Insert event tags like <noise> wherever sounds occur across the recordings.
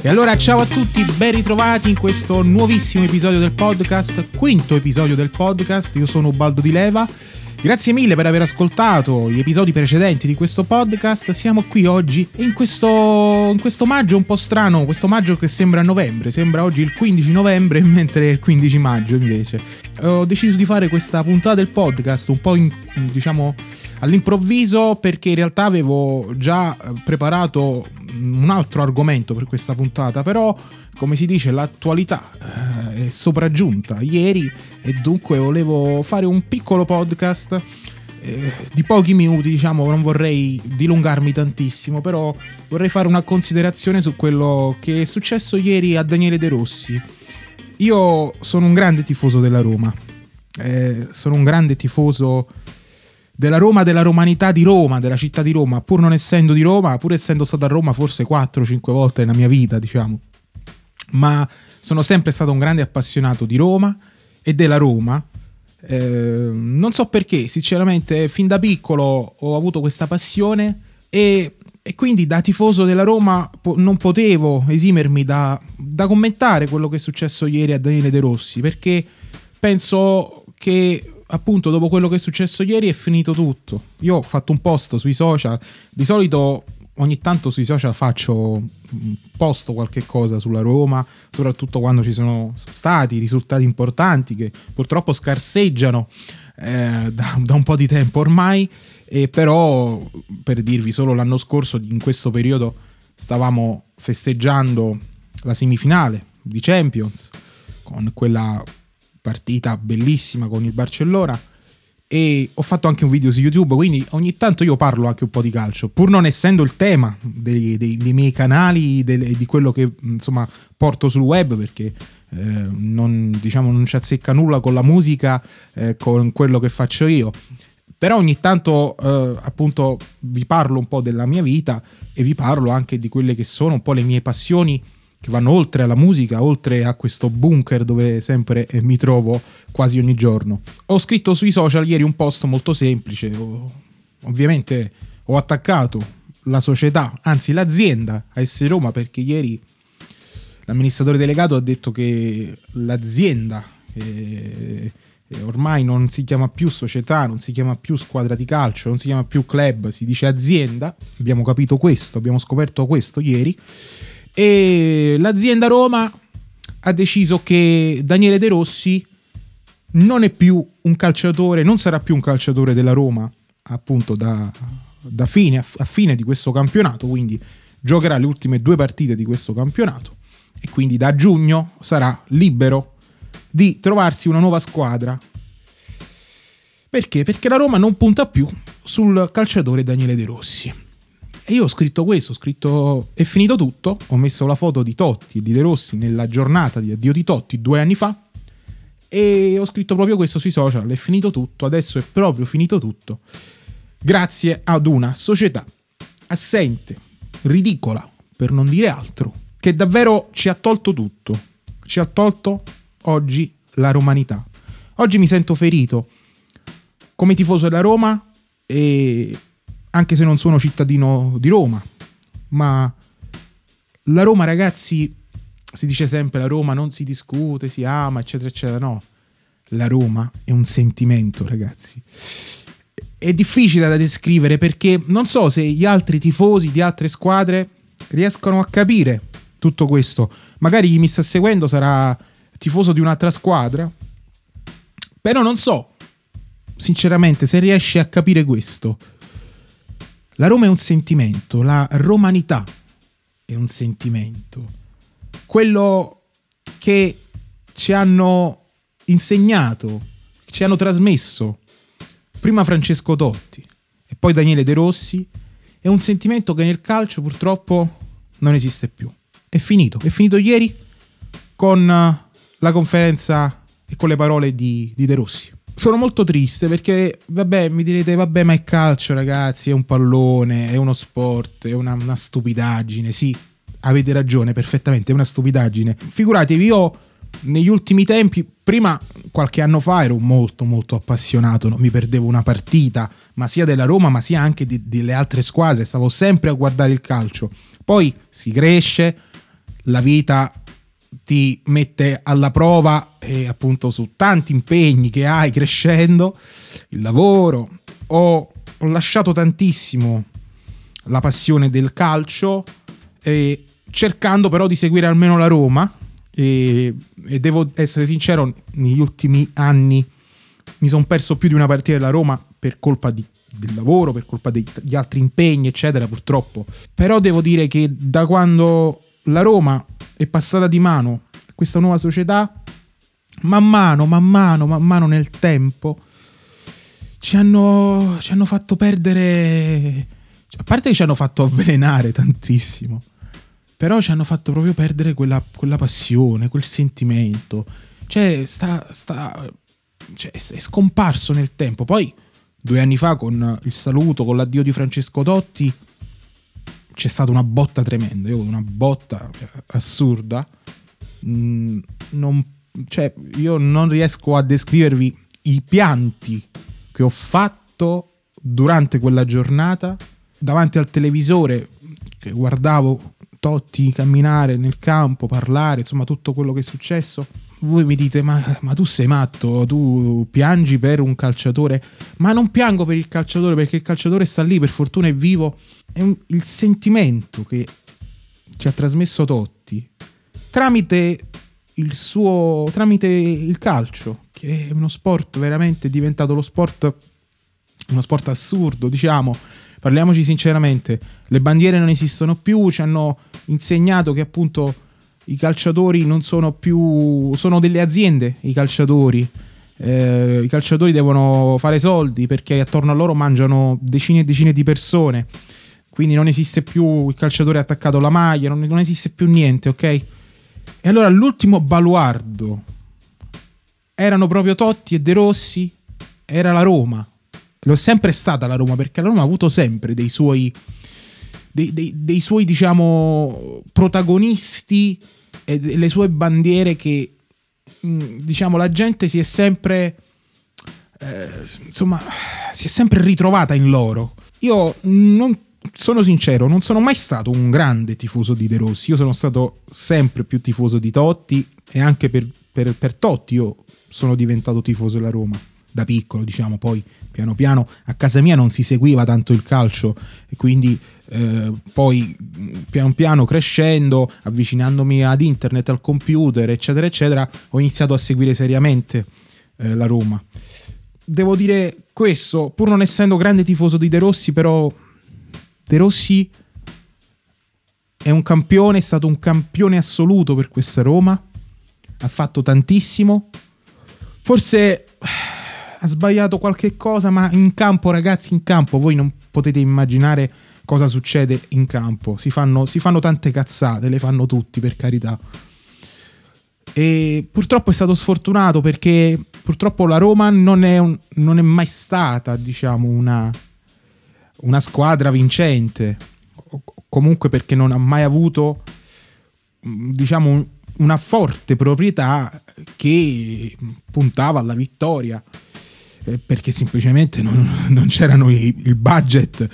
E allora ciao a tutti, ben ritrovati in questo nuovissimo episodio del podcast, quinto episodio del podcast, io sono Ubaldo Di Leva. Grazie mille per aver ascoltato gli episodi precedenti di questo podcast. Siamo qui oggi in questo, in questo maggio un po' strano, questo maggio che sembra novembre, sembra oggi il 15 novembre <laughs> mentre il 15 maggio invece. Ho deciso di fare questa puntata del podcast un po' in, diciamo all'improvviso perché in realtà avevo già eh, preparato un altro argomento per questa puntata, però come si dice l'attualità è sopraggiunta ieri e dunque volevo fare un piccolo podcast eh, di pochi minuti, diciamo, non vorrei dilungarmi tantissimo, però vorrei fare una considerazione su quello che è successo ieri a Daniele De Rossi. Io sono un grande tifoso della Roma, eh, sono un grande tifoso della Roma, della romanità di Roma, della città di Roma, pur non essendo di Roma, pur essendo stato a Roma forse 4-5 volte nella mia vita, diciamo. Ma sono sempre stato un grande appassionato di Roma e della Roma. Eh, non so perché, sinceramente, fin da piccolo ho avuto questa passione e, e quindi da tifoso della Roma po- non potevo esimermi da, da commentare quello che è successo ieri a Daniele De Rossi, perché penso che appunto dopo quello che è successo ieri è finito tutto. Io ho fatto un post sui social, di solito ogni tanto sui social faccio posto qualche cosa sulla Roma, soprattutto quando ci sono stati risultati importanti che purtroppo scarseggiano eh, da, da, un po' di tempo ormai, e però per dirvi solo l'anno scorso in questo periodo stavamo festeggiando la semifinale di Champions con quella partita bellissima con il Barcellona e ho fatto anche un video su YouTube, quindi ogni tanto io parlo anche un po' di calcio, pur non essendo il tema dei, dei, dei miei canali, dei, di quello che insomma porto sul web, perché eh, non, diciamo, non ci azzecca nulla con la musica, eh, con quello che faccio io. Però ogni tanto eh, appunto vi parlo un po' della mia vita e vi parlo anche di quelle che sono un po' le mie passioni che vanno oltre alla musica, oltre a questo bunker dove sempre eh, mi trovo quasi ogni giorno. Ho scritto sui social ieri un post molto semplice, ovviamente ho attaccato la società, anzi l'azienda AS Roma perché ieri l'amministratore delegato ha detto che l'azienda eh, ormai non si chiama più società, non si chiama più squadra di calcio, non si chiama più club, si dice azienda. Abbiamo capito questo, abbiamo scoperto questo ieri e l'azienda Roma ha deciso che Daniele De Rossi non è più un calciatore, non sarà più un calciatore della Roma, appunto da, da fine a, fine di questo campionato, quindi giocherà le ultime due partite di questo campionato e quindi da giugno sarà libero di trovarsi una nuova squadra. Perché? Perché la Roma non punta più sul calciatore Daniele De Rossi. E io ho scritto questo, ho scritto è finito tutto, ho messo la foto di Totti e di De Rossi nella giornata di addio di Totti due anni fa. E ho scritto proprio questo sui social, è finito tutto, adesso è proprio finito tutto, grazie ad una società assente, ridicola, per non dire altro, che davvero ci ha tolto tutto, ci ha tolto oggi la romanità. Oggi mi sento ferito come tifoso della Roma e anche se non sono cittadino di Roma, ma la Roma, ragazzi, si dice sempre la Roma non si discute, si ama, eccetera, eccetera. No, la Roma è un sentimento, ragazzi. È difficile da descrivere perché non so se gli altri tifosi di altre squadre riescono a capire tutto questo. Magari chi mi sta seguendo sarà tifoso di un'altra squadra, però non so, sinceramente, se riesce a capire questo. La Roma è un sentimento, la romanità è un sentimento. Quello che ci hanno insegnato, ci hanno trasmesso prima Francesco Totti e poi Daniele De Rossi, è un sentimento che nel calcio purtroppo non esiste più. È finito, è finito ieri con la conferenza e con le parole di, di De Rossi sono molto triste perché, vabbè, mi direte, vabbè, ma è calcio, ragazzi, è un pallone, è uno sport, è una, una stupidaggine. Sì, avete ragione, perfettamente, è una stupidaggine. Figuratevi, io negli ultimi tempi, prima qualche anno fa ero molto molto appassionato, non mi perdevo una partita, ma sia della Roma, ma sia anche di, delle altre squadre, stavo sempre a guardare il calcio. Poi si cresce, la vita ti mette alla prova e appunto su tanti impegni che hai crescendo, il lavoro, ho, ho lasciato tantissimo la passione del calcio, eh, cercando però di seguire almeno la Roma e, e devo essere sincero, negli ultimi anni mi sono perso più di una partita della Roma per colpa di, del lavoro, per colpa degli altri impegni, eccetera, purtroppo. Però devo dire che da quando la Roma è passata di mano a questa nuova società, man mano, man mano, man mano nel tempo, ci hanno, ci hanno fatto perdere... A parte che ci hanno fatto avvelenare tantissimo, però ci hanno fatto proprio perdere quella, quella passione, quel sentimento. Cioè, sta, sta cioè, è scomparso nel tempo. Poi, due anni fa, con il saluto, con l'addio di Francesco Totti, c'è stata una botta tremenda. Io una botta assurda. Mm, non, cioè, io non riesco a descrivervi i pianti che ho fatto durante quella giornata davanti al televisore che guardavo Totti camminare nel campo, parlare, insomma tutto quello che è successo voi mi dite, ma, ma, tu sei matto, tu piangi per un calciatore, ma non piango per il calciatore perché il calciatore sta lì, per fortuna è vivo. È un, il sentimento che ci ha trasmesso Totti tramite il suo, tramite il calcio, che è uno sport veramente diventato lo sport, uno sport assurdo, diciamo. Parliamoci sinceramente, le bandiere non esistono più, ci hanno insegnato che appunto i calciatori non sono più... sono delle aziende i calciatori. Eh, I calciatori devono fare soldi perché attorno a loro mangiano decine e decine di persone. Quindi non esiste più il calciatore attaccato alla maglia, non, non esiste più niente, ok? E allora l'ultimo baluardo erano proprio Totti e De Rossi, era la Roma. È sempre stata la Roma perché la Roma ha avuto sempre dei suoi dei, dei, dei suoi, diciamo, protagonisti e le sue bandiere che, mm, diciamo, la gente si è sempre... Eh, insomma, si è sempre ritrovata in loro. Io non sono sincero, non sono mai stato un grande tifoso di De Rossi. Io sono stato sempre più tifoso di Totti e anche per, per, per Totti io sono diventato tifoso della Roma da piccolo, diciamo, poi piano piano a casa mia non si seguiva tanto il calcio e quindi eh, poi piano piano crescendo, avvicinandomi ad internet, al computer, eccetera, eccetera, ho iniziato a seguire seriamente eh, la Roma. Devo dire questo, pur non essendo grande tifoso di De Rossi, però De Rossi è un campione, è stato un campione assoluto per questa Roma, ha fatto tantissimo. Forse ha sbagliato qualche cosa, ma in campo, ragazzi, in campo voi non potete immaginare cosa succede in campo. Si fanno, si fanno tante cazzate, le fanno tutti, per carità. E purtroppo è stato sfortunato perché purtroppo la Roma non è, un, non è mai stata, diciamo, una, una squadra vincente. O comunque perché non ha mai avuto, diciamo, una forte proprietà che puntava alla vittoria. Eh, perché semplicemente non, non c'erano i, il budget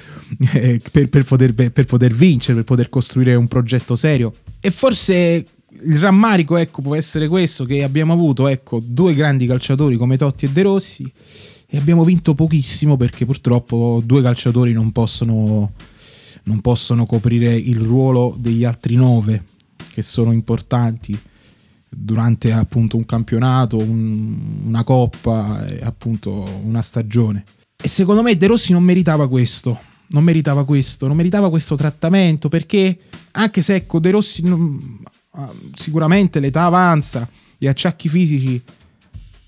eh, per, per, poter, per, poter, vincere, per poter costruire un progetto serio. E forse il rammarico ecco, può essere questo, che abbiamo avuto ecco, due grandi calciatori come Totti e De Rossi e abbiamo vinto pochissimo perché purtroppo due calciatori non possono, non possono coprire il ruolo degli altri nove che sono importanti durante appunto un campionato, un, una coppa appunto una stagione. E secondo me De Rossi non meritava questo, non meritava questo, non meritava questo trattamento perché anche se ecco De Rossi non, ah, sicuramente l'età avanza, gli acciacchi fisici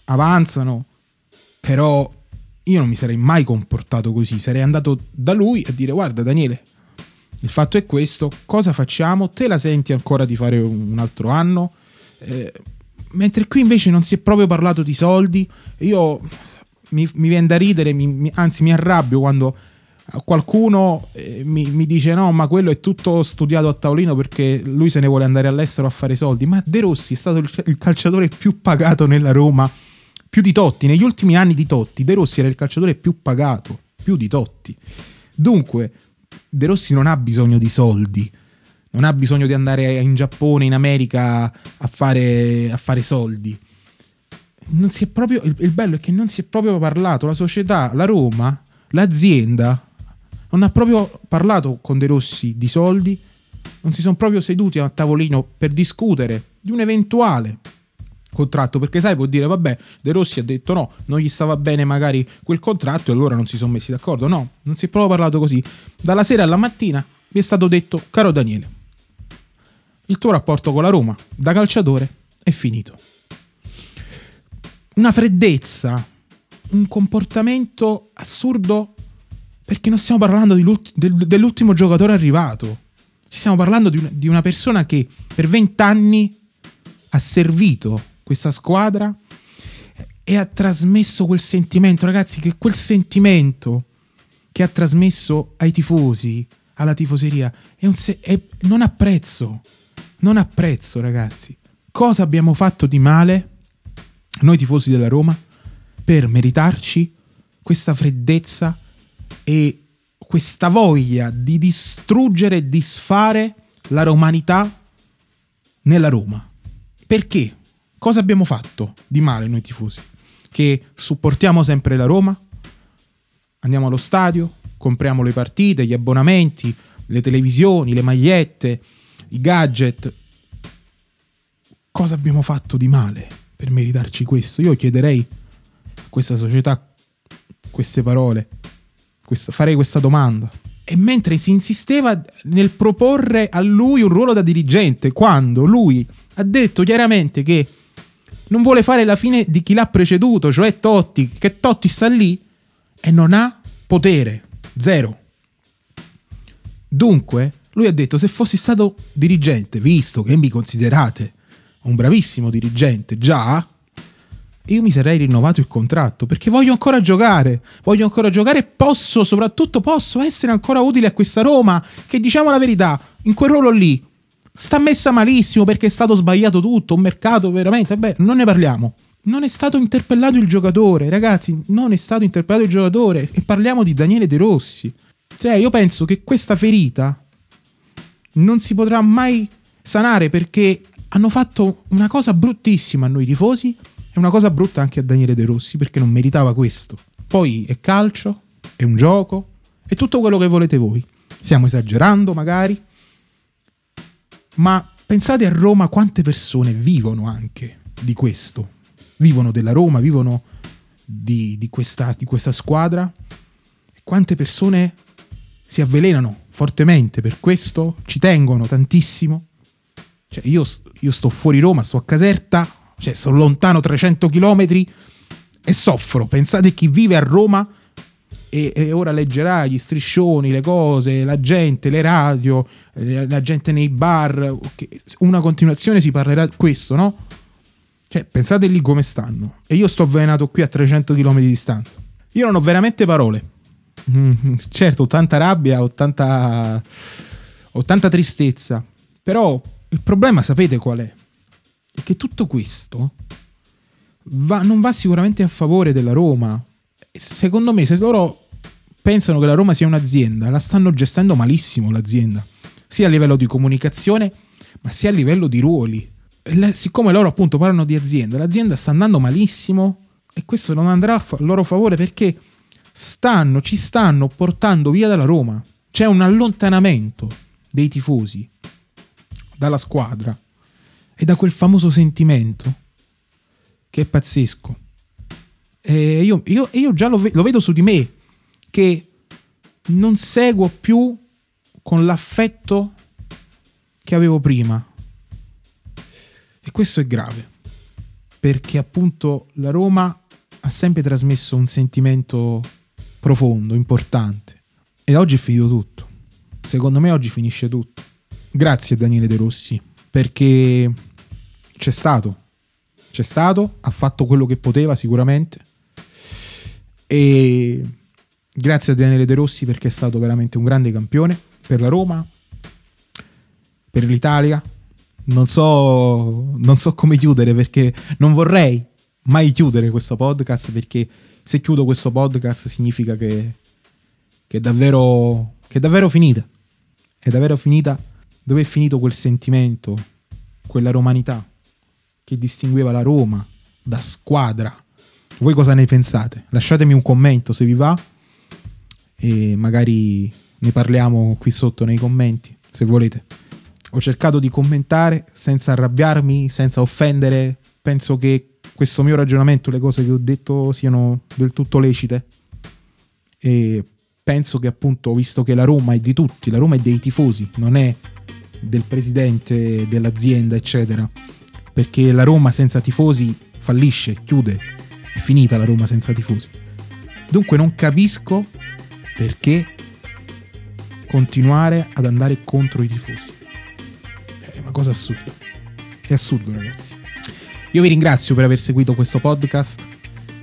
avanzano, però io non mi sarei mai comportato così, sarei andato da lui a dire guarda Daniele, il fatto è questo, cosa facciamo? Te la senti ancora di fare un altro anno? Eh, mentre qui invece non si è proprio parlato di soldi. Io mi, mi viene da ridere, mi, mi, anzi mi arrabbio quando qualcuno eh, mi, mi, dice no, ma quello è tutto studiato a tavolino perché lui se ne vuole andare all'estero a fare soldi. Ma De Rossi è stato il, il calciatore più pagato nella Roma, più di Totti. Negli ultimi anni di Totti, De Rossi era il calciatore più pagato, più di Totti. Dunque, De Rossi non ha bisogno di soldi non ha bisogno di andare in Giappone, in America a fare, a fare soldi. Proprio, il, il bello è che non si è proprio parlato, la società, la Roma, l'azienda non ha proprio parlato con De Rossi di soldi, non si sono proprio seduti a tavolino per discutere di un eventuale contratto. Perché sai può dire vabbè De Rossi ha detto no non gli stava bene magari quel contratto e allora non si sono messi d'accordo. No non si è proprio parlato così. Dalla sera alla mattina vi è stato detto caro Daniele il tuo rapporto con la Roma da calciatore è finito. Una freddezza un comportamento assurdo perché non stiamo parlando dell'ultimo giocatore arrivato. Stiamo parlando di una, persona che per vent'anni ha servito questa squadra e ha trasmesso quel sentimento, ragazzi, che quel sentimento che ha trasmesso ai tifosi, alla tifoseria, è un se- è, non ha prezzo, non ha prezzo, ragazzi. Cosa abbiamo fatto di male, noi tifosi della Roma, per meritarci questa freddezza e questa voglia di distruggere e disfare la romanità nella Roma? Perché? Cosa abbiamo fatto di male noi tifosi? Che supportiamo sempre la Roma, andiamo allo stadio, compriamo le partite, gli abbonamenti, le televisioni, le magliette, i gadget. Cosa abbiamo fatto di male per meritarci questo? Io chiederei a questa società queste parole, questa, farei questa domanda. E mentre si insisteva nel proporre a lui un ruolo da dirigente, quando lui ha detto chiaramente che non vuole fare la fine di chi l'ha preceduto, cioè Totti, che Totti sta lì e non ha potere, zero. Dunque, lui ha detto se fossi stato dirigente, visto che mi considerate un bravissimo dirigente già, io mi sarei rinnovato il contratto perché voglio ancora giocare, voglio ancora giocare e posso, soprattutto posso essere ancora utile a questa Roma che diciamo la verità, in quel ruolo lì sta messa malissimo perché è stato sbagliato tutto, un mercato veramente, beh, non ne parliamo. Non è stato interpellato il giocatore, ragazzi, non è stato interpellato il giocatore e parliamo di Daniele De Rossi. Cioè, io penso che questa ferita non si potrà mai sanare perché hanno fatto una cosa bruttissima a noi tifosi e una cosa brutta anche a Daniele De Rossi perché non meritava questo. Poi è calcio, è un gioco, è tutto quello che volete voi. Stiamo esagerando magari, ma pensate a Roma quante persone vivono anche di questo. Vivono della Roma, vivono di, di, questa, di questa squadra. Quante persone si avvelenano fortemente per questo, ci tengono tantissimo. Cioè, io, io sto fuori Roma, sto a Caserta, cioè sono lontano 300 km e soffro. Pensate chi vive a Roma e, e, ora leggerà gli striscioni, le cose, la gente, le radio, la gente nei bar, una continuazione si parlerà di questo, no? Cioè, pensate lì come stanno. E io sto avvelenato qui a 300 km di distanza. Io non ho veramente parole. Mm, certo, ho tanta rabbia, ho tanta, ho tanta tristezza. Però il problema sapete qual è? È che tutto questo va, non va sicuramente a favore della Roma. Secondo me, se loro pensano che la Roma sia un'azienda, la stanno gestendo malissimo l'azienda, sia a livello di comunicazione, ma sia a livello di ruoli. Le, siccome loro appunto parlano di azienda, l'azienda sta andando malissimo e questo non andrà a loro favore perché stanno, ci stanno portando via dalla Roma. C'è un allontanamento dei tifosi dalla squadra e da quel famoso sentimento che è pazzesco. E io, io, io già lo, ve- lo vedo su di me che non seguo più con l'affetto che avevo prima. E questo è grave, perché appunto la Roma ha sempre trasmesso un sentimento profondo, importante. E oggi è finito tutto. Secondo me oggi finisce tutto. Grazie a Daniele De Rossi, perché c'è stato. C'è stato, ha fatto quello che poteva sicuramente. E Grazie a Daniele De Rossi perché è stato veramente un grande campione per la Roma, per l'Italia. Non so, non so come chiudere perché non vorrei mai chiudere questo podcast perché se chiudo questo podcast significa che, che, è, davvero, che è davvero finita. È davvero finita Dove è finito quel sentimento, quella romanità che distingueva la Roma da squadra? Voi cosa ne pensate? Lasciatemi un commento se vi va e magari ne parliamo qui sotto nei commenti, se volete. Ho cercato di commentare senza arrabbiarmi, senza offendere. Penso che questo mio ragionamento, le cose che ho detto siano del tutto lecite. E penso che appunto, visto che la Roma è di tutti, la Roma è dei tifosi, non è del presidente dell'azienda, eccetera. Perché la Roma senza tifosi fallisce, chiude. È finita la Roma senza tifosi. Dunque non capisco perché continuare ad andare contro i tifosi. È una cosa assurda. È assurdo, ragazzi. Io vi ringrazio per aver seguito questo podcast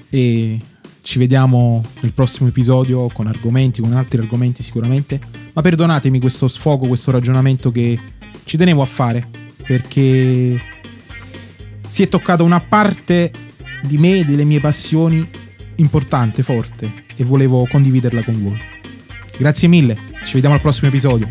e ci vediamo nel prossimo episodio con argomenti, con altri argomenti sicuramente. Ma perdonatemi questo sfogo, questo ragionamento che ci tenevo a fare perché si è toccata una parte di me, delle mie passioni importante, forte e volevo condividerla con voi. Grazie mille, ci vediamo al prossimo episodio.